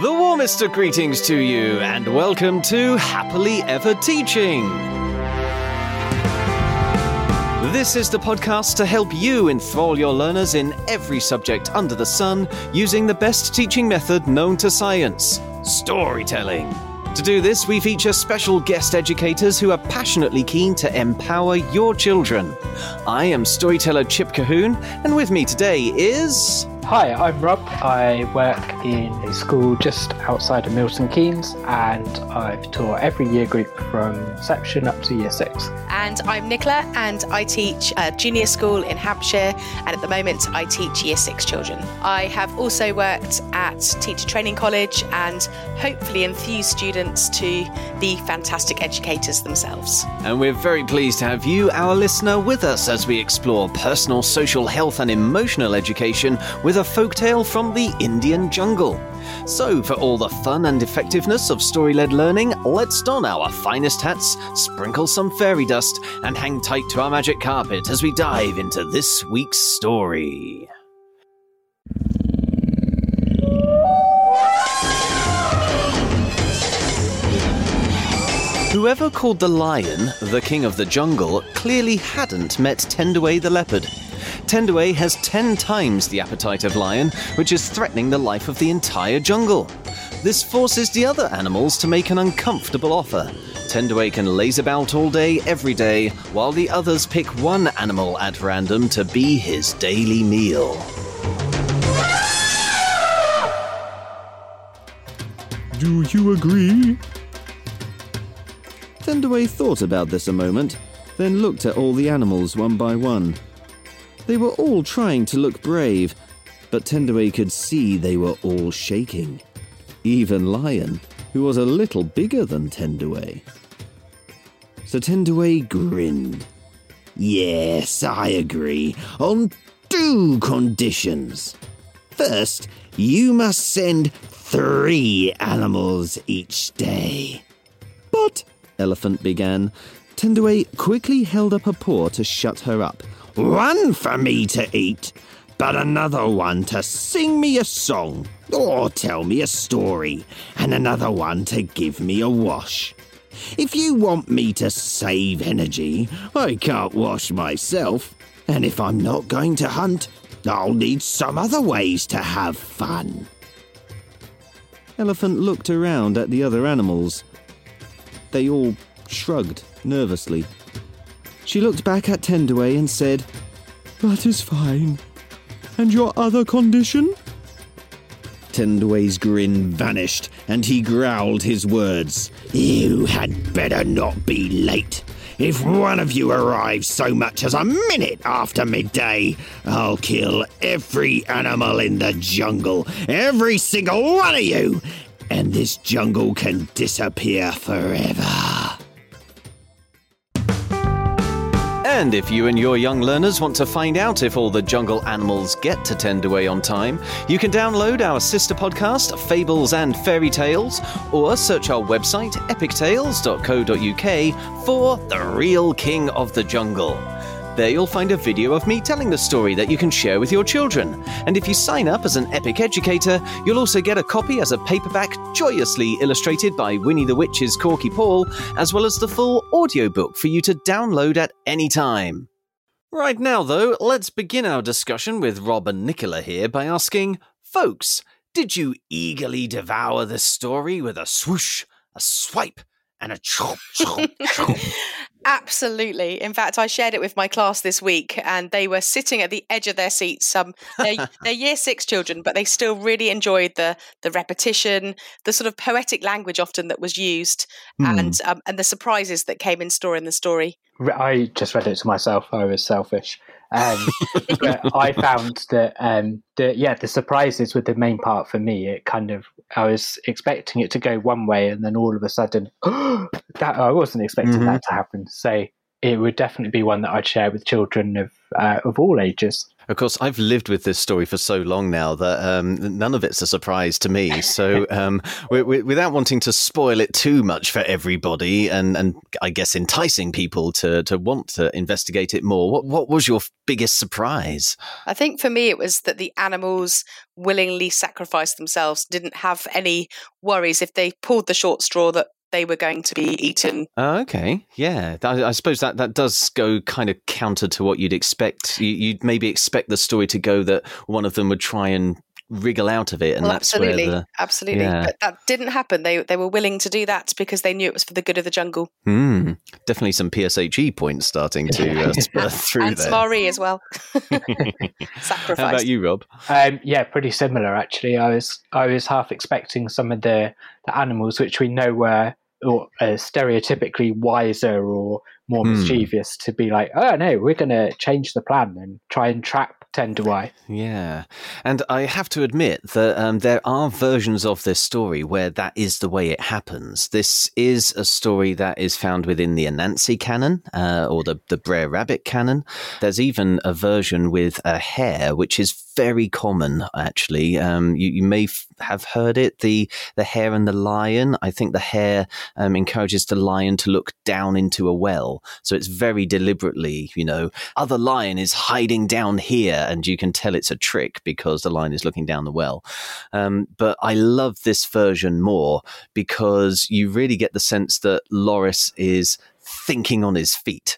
The warmest of greetings to you, and welcome to Happily Ever Teaching. This is the podcast to help you enthrall your learners in every subject under the sun using the best teaching method known to science storytelling. To do this, we feature special guest educators who are passionately keen to empower your children. I am storyteller Chip Colquhoun, and with me today is. Hi, I'm Rob. I work in a school just outside of Milton Keynes and I've taught every year group from reception up to year six. And I'm Nicola and I teach a junior school in Hampshire and at the moment I teach year six children. I have also worked at Teacher Training College and hopefully enthuse students to be fantastic educators themselves. And we're very pleased to have you, our listener, with us as we explore personal, social health and emotional education with a folktale from the Indian jungle. So, for all the fun and effectiveness of story led learning, let's don our finest hats, sprinkle some fairy dust, and hang tight to our magic carpet as we dive into this week's story. Whoever called the lion the king of the jungle clearly hadn't met Tendaway the leopard. Tendaway has 10 times the appetite of lion, which is threatening the life of the entire jungle. This forces the other animals to make an uncomfortable offer. Tendaway can laze about all day, every day, while the others pick one animal at random to be his daily meal. Do you agree? Tendaway thought about this a moment, then looked at all the animals one by one. They were all trying to look brave, but Tendaway could see they were all shaking. Even Lion, who was a little bigger than Tendaway. So Tendaway grinned. Yes, I agree, on two conditions. First, you must send three animals each day. But, Elephant began, Tendaway quickly held up a paw to shut her up. One for me to eat, but another one to sing me a song or tell me a story, and another one to give me a wash. If you want me to save energy, I can't wash myself, and if I'm not going to hunt, I'll need some other ways to have fun. Elephant looked around at the other animals. They all shrugged nervously. She looked back at Tendaway and said, That is fine. And your other condition? Tendaway's grin vanished and he growled his words. You had better not be late. If one of you arrives so much as a minute after midday, I'll kill every animal in the jungle, every single one of you, and this jungle can disappear forever. And if you and your young learners want to find out if all the jungle animals get to Tendaway on time, you can download our sister podcast, Fables and Fairy Tales, or search our website, epictales.co.uk, for The Real King of the Jungle. There you'll find a video of me telling the story that you can share with your children. And if you sign up as an Epic Educator, you'll also get a copy as a paperback joyously illustrated by Winnie the Witch's Korky Paul, as well as the full audiobook for you to download at any time. Right now, though, let's begin our discussion with Rob and Nicola here by asking, folks, did you eagerly devour this story with a swoosh, a swipe, and a chomp, chomp, chomp? Absolutely. In fact, I shared it with my class this week, and they were sitting at the edge of their seats. Um, they're, they're year six children, but they still really enjoyed the the repetition, the sort of poetic language often that was used, Hmm. and um, and the surprises that came in store in the story. I just read it to myself. I was selfish. Um, but I found that, um, the, yeah, the surprises were the main part for me. It kind of, I was expecting it to go one way, and then all of a sudden, that I wasn't expecting Mhm. that to happen. So it would definitely be one that I'd share with children of uh, of all ages. Of course, I've lived with this story for so long now that um, none of it's a surprise to me. So, um, we, we, without wanting to spoil it too much for everybody, and, and I guess enticing people to, to want to investigate it more, what, what was your biggest surprise? I think for me, it was that the animals willingly sacrificed themselves, didn't have any worries if they pulled the short straw that they were going to be eaten. Oh, okay, yeah. I, I, suppose that, that does go kind of counter to what you'd expect. You, would maybe expect the story to go that one of them would try and wriggle out of it, and well, that's absolutely, the, absolutely. Yeah. But that didn't happen. They they were willing to do that because they knew it was for the good of the jungle. Hmm. definitely some PSHE points starting to uh, spur through there. and there. Smarry as well. Sacrifice. How about you, Rob? Um, yeah, pretty similar actually. I was I was half expecting some of the, the animals which we know were or uh, stereotypically wiser or more hmm. mischievous to be like, oh no, we're going to change the plan and try and trap Tenduai. Yeah, and I have to admit that um, there are versions of this story where that is the way it happens. This is a story that is found within the Anansi canon uh, or the the Brer Rabbit canon. There's even a version with a hare, which is very common actually. Um, you, you, may f- have heard it. The the hare and the lion. I think the hare um, encourages the lion to look down into a well, so it's very deliberately, you know, other lion is hiding down here, and you can tell it's a trick because the lion is looking down the well. Um, but I love this version more because you really get the sense that Loris is thinking on his feet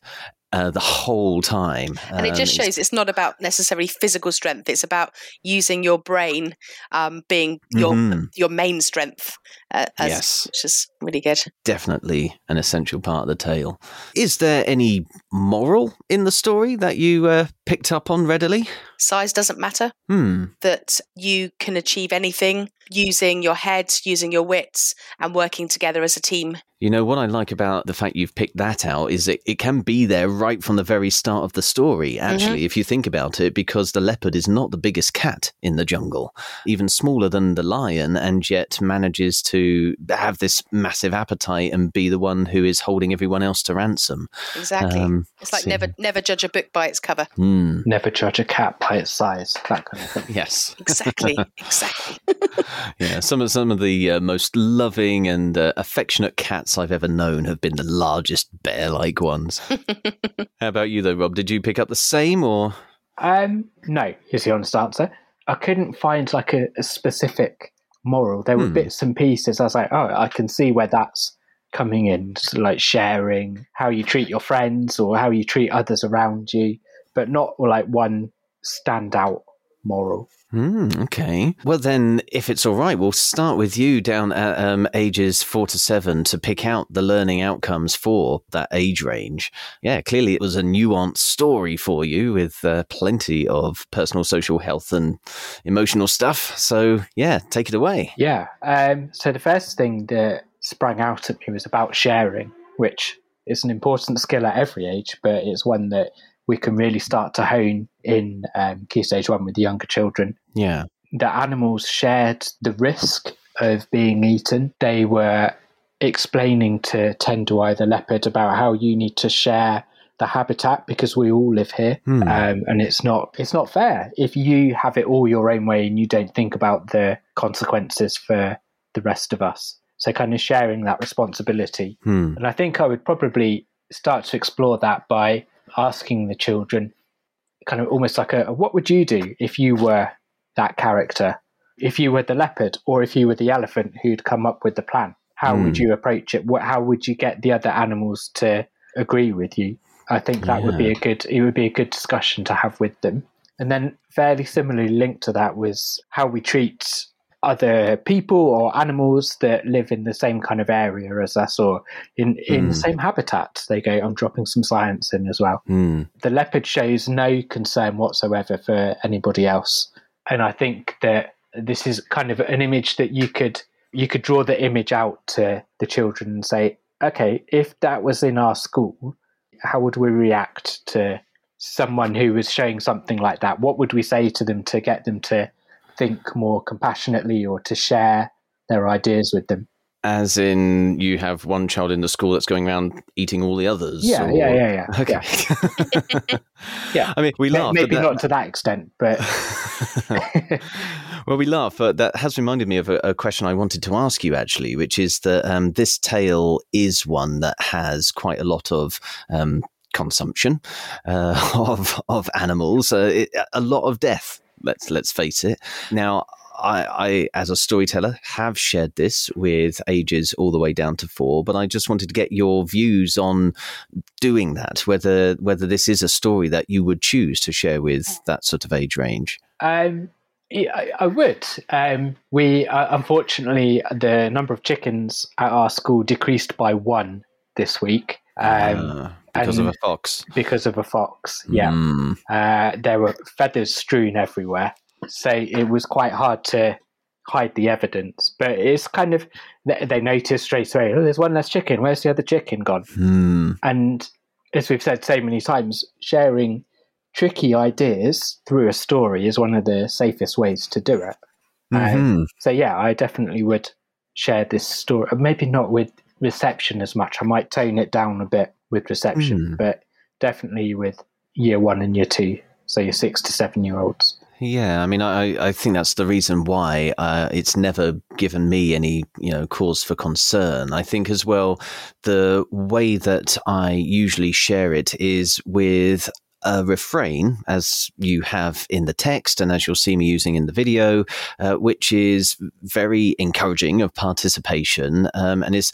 uh, the whole time. And it just um, shows it's not about necessarily physical strength. It's about using your brain um, being your mm-hmm. your main strength. Uh, as, yes, which is really good. Definitely an essential part of the tale. Is there any moral in the story that you uh, picked up on readily? Size doesn't matter. Hmm. That you can achieve anything using your head, using your wits, and working together as a team. You know, what I like about the fact you've picked that out is that it can be there right from the very start of the story, actually, mm-hmm. if you think about it, because the leopard is not the biggest cat in the jungle, even smaller than the lion, and yet manages to have this massive appetite and be the one who is holding everyone else to ransom. Exactly. Um, it's like so, never never judge a book by its cover. Mm. Never judge a cat by its size, that kind of thing. yes. Exactly. exactly. yeah, some of some of the uh, most loving and uh, affectionate cats I've ever known have been the largest bear-like ones. How about you, though, Rob? Did you pick up the same, or? Um, no, is the honest answer. I couldn't find like a, a specific moral. There were hmm. bits and pieces. I was like, oh, I can see where that's coming in, so like sharing how you treat your friends or how you treat others around you, but not like one standout moral. Mm, okay. Well, then, if it's all right, we'll start with you down at um, ages four to seven to pick out the learning outcomes for that age range. Yeah, clearly it was a nuanced story for you with uh, plenty of personal, social health and emotional stuff. So, yeah, take it away. Yeah. Um, so, the first thing that sprang out at me was about sharing, which is an important skill at every age, but it's one that we can really start to hone in um, Key Stage 1 with the younger children. Yeah. The animals shared the risk of being eaten. They were explaining to Tenduai the leopard about how you need to share the habitat because we all live here hmm. um, and it's not it's not fair if you have it all your own way and you don't think about the consequences for the rest of us so kind of sharing that responsibility hmm. and i think i would probably start to explore that by asking the children kind of almost like a what would you do if you were that character if you were the leopard or if you were the elephant who'd come up with the plan how mm. would hmm. you approach it what, how would you get the other animals to agree with you i think that yeah. would be a good it would be a good discussion to have with them and then fairly similarly linked to that was how we treat other people or animals that live in the same kind of area as us or in, in mm. the hmm. same habitat. They go, I'm dropping some science in as well. Mm. The leopard shows no concern whatsoever for anybody else. And I think that this is kind of an image that you could you could draw the image out to the children and say, okay, if that was in our school, how would we react to someone who was showing something like that? What would we say to them to get them to think more compassionately or to share their ideas with them. As in, you have one child in the school that's going around eating all the others. Yeah, or- yeah, yeah, yeah. Okay. Yeah. Yeah. I mean, we laugh. Maybe but not to that extent, but well, we laugh, but that has reminded me of a, a question I wanted to ask you, actually, which is that um, this tale is one that has quite a lot of. Um, consumption uh, of of animals uh, it, a lot of death let's let's face it now I, I, as a storyteller, have shared this with ages all the way down to four, but I just wanted to get your views on doing that. Whether whether this is a story that you would choose to share with that sort of age range. um, I, I would. Um, we uh, unfortunately the number of chickens at our school decreased by one this week um, Uh, because of a fox. because of a fox. Yeah, Mm. uh, there were feathers strewn everywhere, so it was quite hard to hide the evidence. But it's kind of they noticed straight away. Oh, there's one less chicken. Where's the other chicken gone? Hmm. And as we've said so many times, sharing tricky ideas through a story is one of the safest ways to do it. Mhm. So yeah, I definitely would share this story. Maybe not with reception as much. I might tone it down a bit with reception, Hmm. but definitely with year one and year two. So your six to seven year olds. Yeah, I mean, I, I think that's the reason why uh, it's never given me any, you know, cause for concern. I think as well, the way that I usually share it is with a refrain, as you have in the text and as you'll see me using in the video, uh, which is very encouraging of participation um, and is.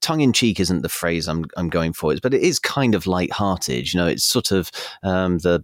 Tongue in cheek isn't the phrase I'm I'm going for, but it is kind of light-hearted. You know, it's sort of um, the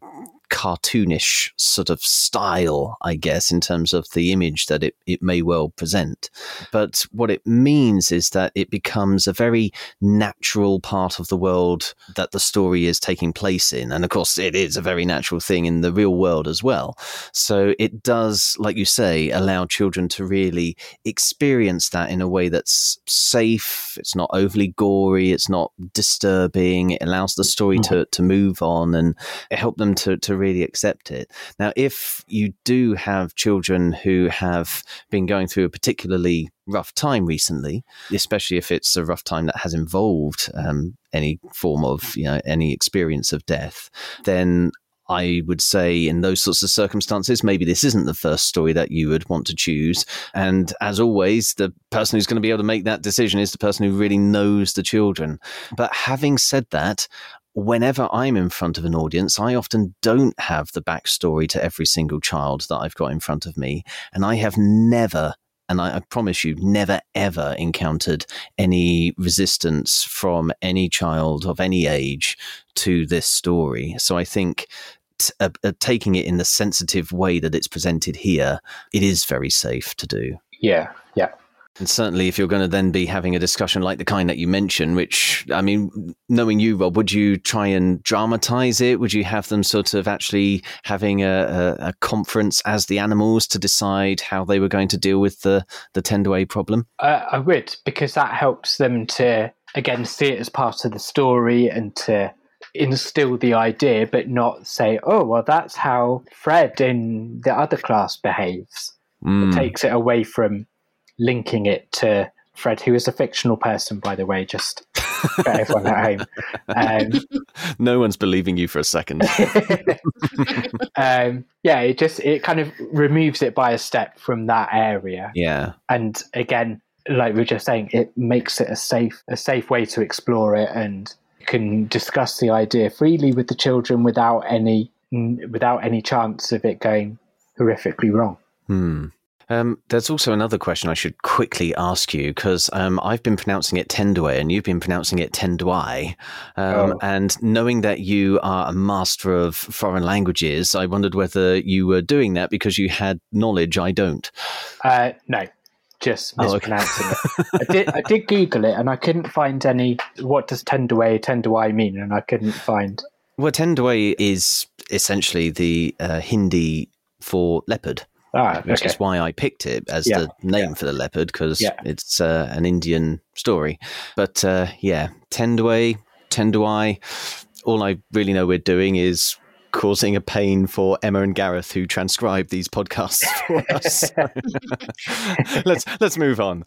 cartoonish sort of style, I guess, in terms of the image that it, it may well present. But what it means is that it becomes a very natural part of the world that the story is taking place in. And of course, it is a very natural thing in the real world as well. So it does, like you say, allow children to really experience that in a way that's safe. It's not overly gory. It's not disturbing. It allows the story mm-hmm. to, to move on and it help them to, to really accept it. Now, if you do have children who have been going through a particularly rough time recently, especially if it's a rough time that has involved um, any form of, you know, any experience of death, then I would say in those sorts of circumstances, maybe this isn't the first story that you would want to choose. And as always, the person who's going to be able to make that decision is the person who really knows the children. But having said that, whenever I'm in front of an audience, I often don't have the backstory to every single child that I've got in front of me. And I have never and I, I, promise you, never ever encountered any resistance from any child of any age to this story. So I think. T- uh, uh, taking it in the sensitive way that it's presented here, it is very safe to do. Yeah, yeah. And certainly, if you're going to then be having a discussion like the kind that you mentioned, which, I mean, knowing you, Rob, would you try and dramatize it? Would you have them sort of actually having a, a, a conference as the animals to decide how they were going to deal with the, the Tendaway problem? Uh, I would, because that helps them to, again, see it as part of the story and to instill the idea, but not say, oh, well, that's how Fred in the other class behaves. Mm. It takes it away from linking it to Fred, who is a fictional person, by the way, just for everyone at home. Um, no one's believing you for a second. um, yeah, it just it kind of removes it by a step from that area. Yeah, and again, like we were just saying, it makes it a safe a safe way to explore it, and you can discuss the idea freely with the children without any without any chance of it going horrifically wrong. Hmm. Um, there's also another question I should quickly ask you because um, I've been pronouncing it Tendway and you've been pronouncing it Tendwai. Um, Oh. And knowing that you are a master of foreign languages, I wondered whether you were doing that because you had knowledge I don't. Uh, no, just Oh, okay. mispronouncing it. I did I did Google it and I couldn't find any. What does Tendaway Tendawai mean? And I couldn't find. Well, Tendway is essentially the uh, Hindi for leopard. Ah, which okay. is why I picked it as Yeah, the name for the leopard because Yeah. it's uh, an Indian story. But uh, yeah, Tendway, Tendwai. All I really know we're doing is causing a pain for Emma and Gareth who transcribe these podcasts for us. let's let's move on.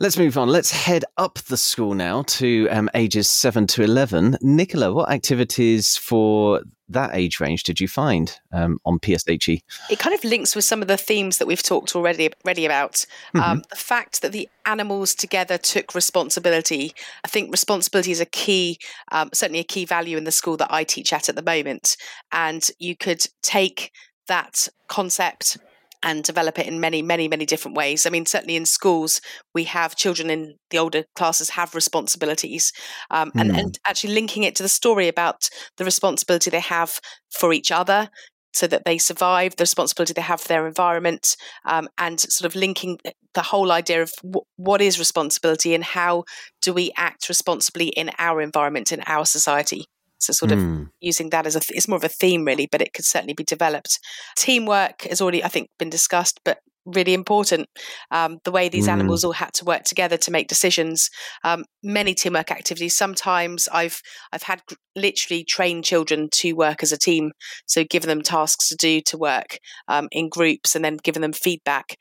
Let's move on. Let's head up the school now to um, ages seven to eleven. Nicola, what activities for that age range did you find um, on PSHE? It kind of links with some of the themes that we've talked already, already about. Um, mm-hmm. Um, the fact that the animals together took responsibility. I think responsibility is a key, um, certainly a key value in the school that I teach at at the moment. And you could take that concept and develop it in many, many, many different ways. I mean, certainly in schools, we have children in the older classes have responsibilities, um, mm. and, and hmm. actually linking it to the story about the responsibility they have for each other. So that they survive, the responsibility they have for their environment, um, and sort of linking the whole idea of w- what is responsibility and how do we act responsibly in our environment, in our society. So sort of mm. using that as a th- it's more of a theme really, but it could certainly be developed. Teamwork has already I think been discussed, but really important. Um, the way these mm. animals all had to work together to make decisions. Um, many teamwork activities. Sometimes I've I've had literally trained children to work as a team, so giving them tasks to do to work um, in groups, and then giving them feedback,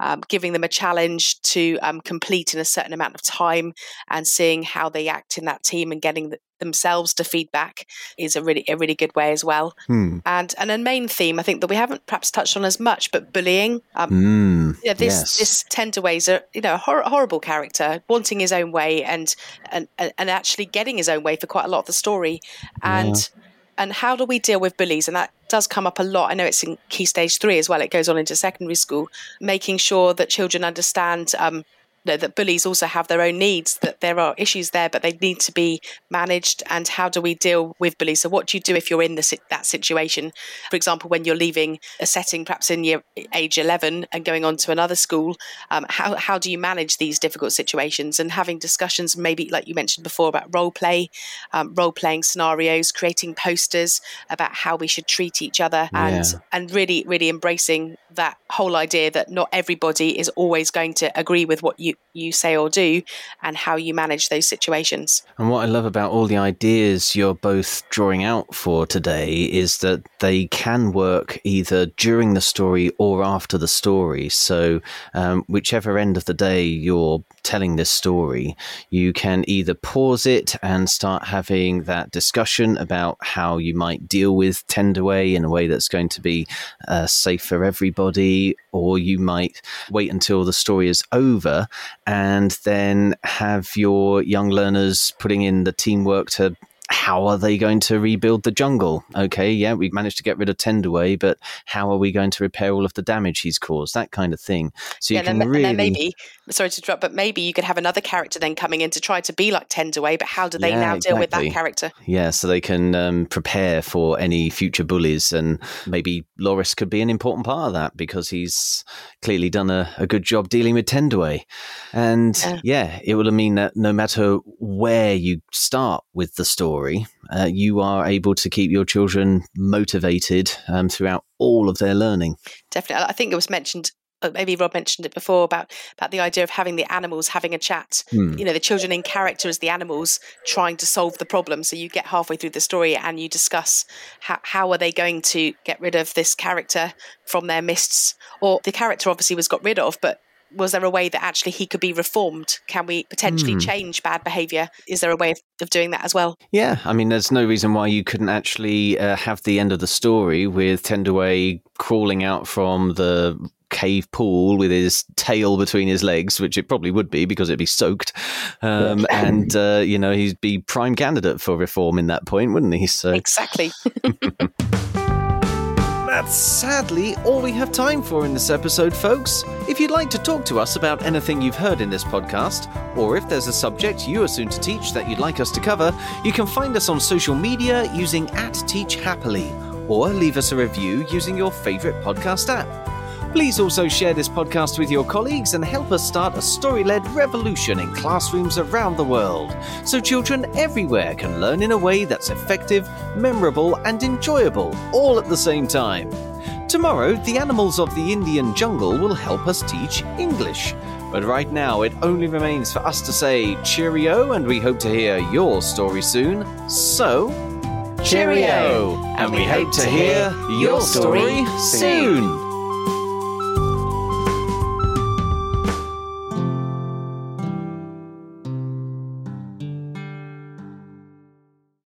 um, giving them a challenge to um, complete in a certain amount of time, and seeing how they act in that team and getting the, themselves to feedback is a really a really good way as well. Hmm. And and a main theme I think that we haven't perhaps touched on as much, but bullying. Um, mm, yeah, this yes. this Tenderway's a you know a hor- horrible character, wanting his own way and and and actually getting his own way for quite a lot of the story. And yeah. and how do we deal with bullies? And that does come up a lot. I know it's in key stage three as well. It goes on into secondary school, making sure that children understand um, know that bullies also have their own needs, that there are issues there, but they need to be managed. And how do we deal with bullies? So, what do you do if you're in the, that situation? For example, when you're leaving a setting, perhaps in year age 11 and going on to another school, um, how, how do you manage these difficult situations? And having discussions, maybe like you mentioned before, about role play, um, role playing scenarios, creating posters about how we should treat each other, and yeah. and really, really embracing that whole idea that not everybody is always going to agree with what you you say or do and how you manage those situations. And what I love about all the ideas you're both drawing out for today is that they can work either during the story or after the story. So, um, whichever end of the day you're telling this story, you can either pause it and start having that discussion about how you might deal with Tenderway in a way that's going to be uh, safe for everybody, or you might wait until the story is over and then have your young learners putting in the teamwork to how are they going to rebuild the jungle? Okay, yeah, we managed to get rid of Tenderway, but how are we going to repair all of the damage he's caused? That kind of thing. So you yeah, can then, really maybe sorry to interrupt, but maybe you could have another character then coming in to try to be like Tenderway, but how do they yeah, now exactly. deal with that character? Yeah, so they can um, prepare for any future bullies, and maybe Loris could be an important part of that because he's clearly done a, a good job dealing with Tenderway. And yeah. yeah, it will mean that no matter where you start with the story, uh, you are able to keep your children motivated um, throughout all of their learning. Definitely. I think it was mentioned uh, maybe Rob mentioned it before about about the idea of having the animals having a chat. Mm. You know, the children in character as the animals trying to solve the problem. So you get halfway through the story and you discuss how how are they going to get rid of this character from their mists, or the character obviously was got rid of, but was there a way that actually he could be reformed? Can we potentially mm. change bad behavior? Is there a way of, of, doing that as well? Yeah, I mean, there's no reason why you couldn't actually uh, have the end of the story with Tenderway crawling out from the cave pool with his tail between his legs, which it probably would be because it'd be soaked. Um, and, uh, you know, he'd be prime candidate for reform in that point, wouldn't he? So Exactly. That's sadly all we have time for in this episode, folks. If you'd like to talk to us about anything you've heard in this podcast, or if there's a subject you are soon to teach that you'd like us to cover, you can find us on social media using at Teach Happily, or leave us a review using your favourite podcast app. Please also share this podcast with your colleagues and help us start a story led revolution in classrooms around the world so children everywhere can learn in a way that's effective, memorable, and enjoyable all at the same time. Tomorrow, the animals of the Indian jungle will help us teach English. But right now, it only remains for us to say cheerio, and we hope to hear your story soon. So, Cheerio! And we hope to hear your story soon.